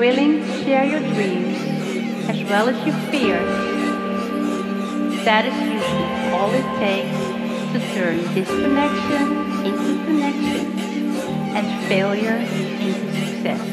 willing to share your dreams as well as your fears, that is usually all it takes to turn disconnection into connection and failure into success.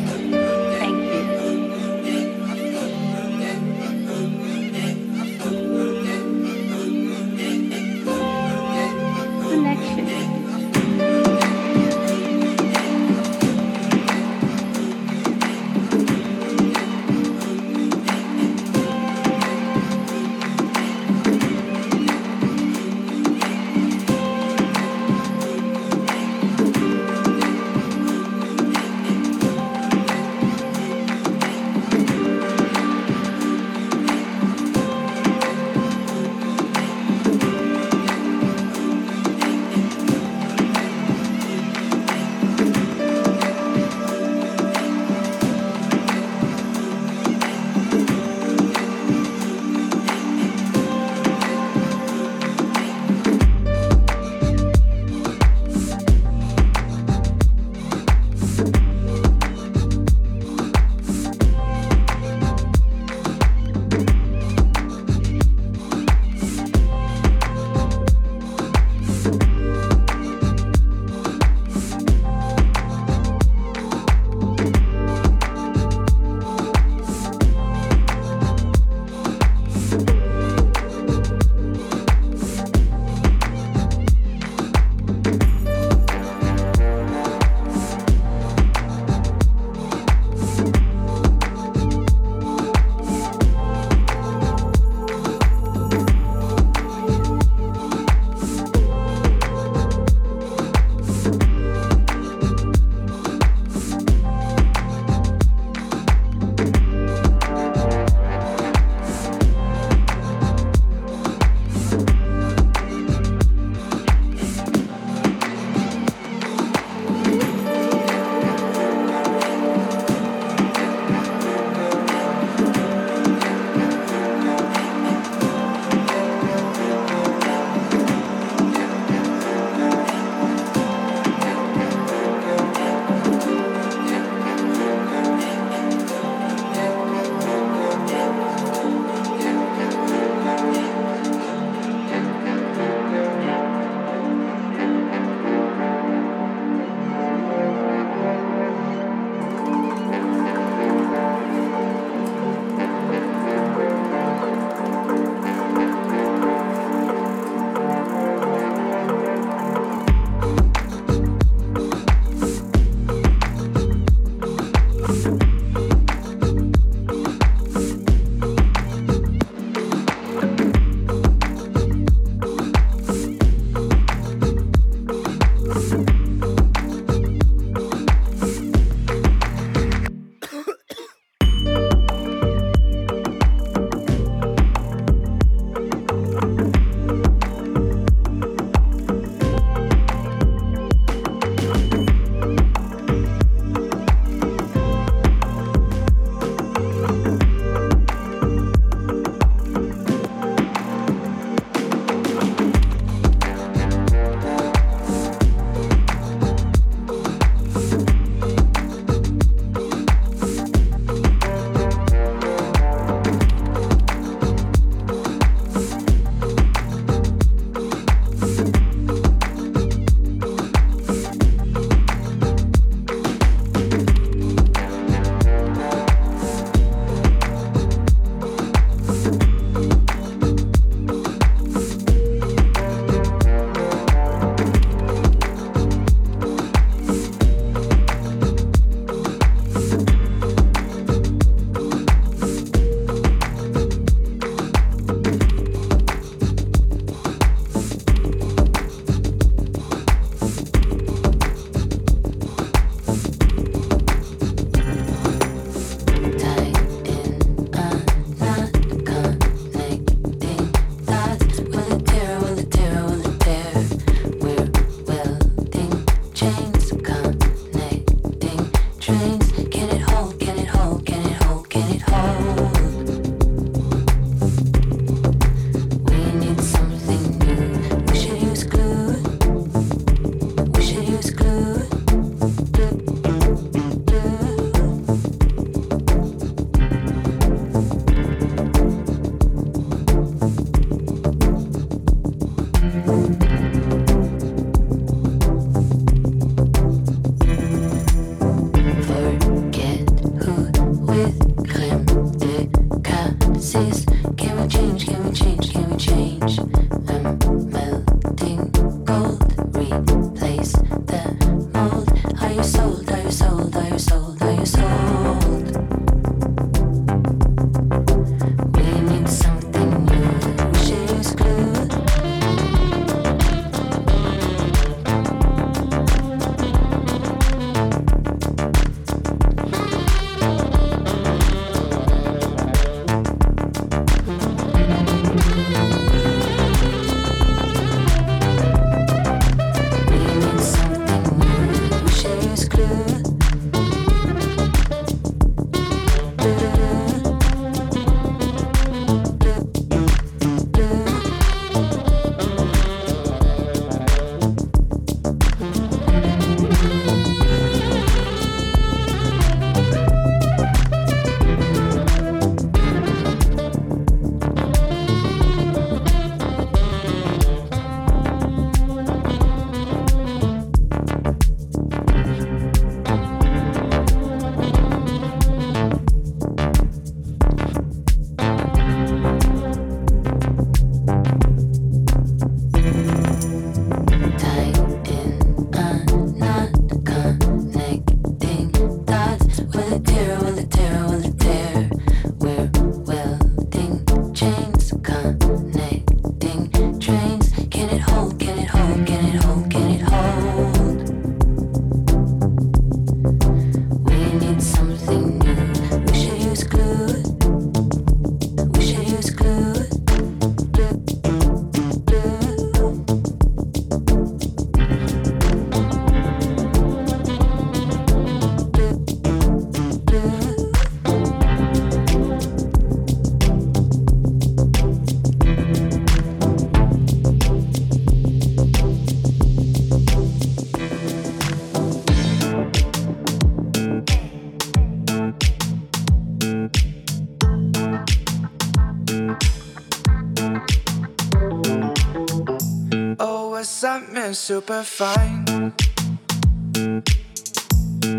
Super fine.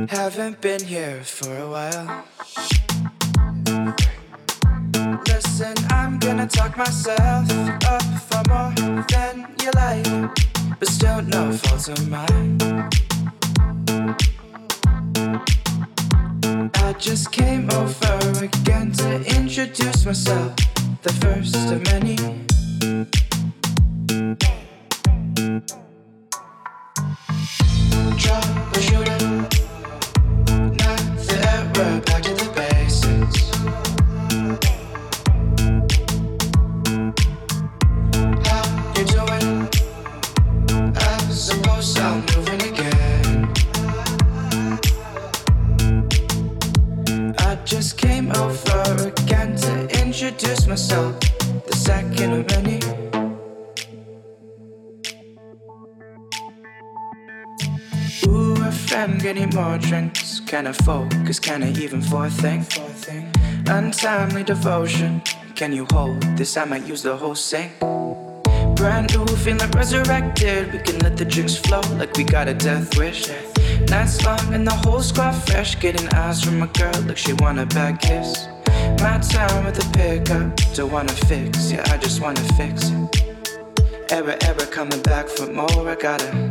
Haven't been here for a while. Listen, I'm gonna talk myself up for more than you like, but still no fault of mine. I just came over again to introduce myself, the first of many. Can I focus? Can I even forethink? Untimely devotion. Can you hold this? I might use the whole sink. Brand new, feeling resurrected. We can let the drinks flow like we got a death wish. Nights long and the whole squad fresh. Getting eyes from a girl like she want a bad kiss. My time with the pickup. Don't wanna fix, yeah, I just wanna fix it. Ever, ever coming back for more. I gotta.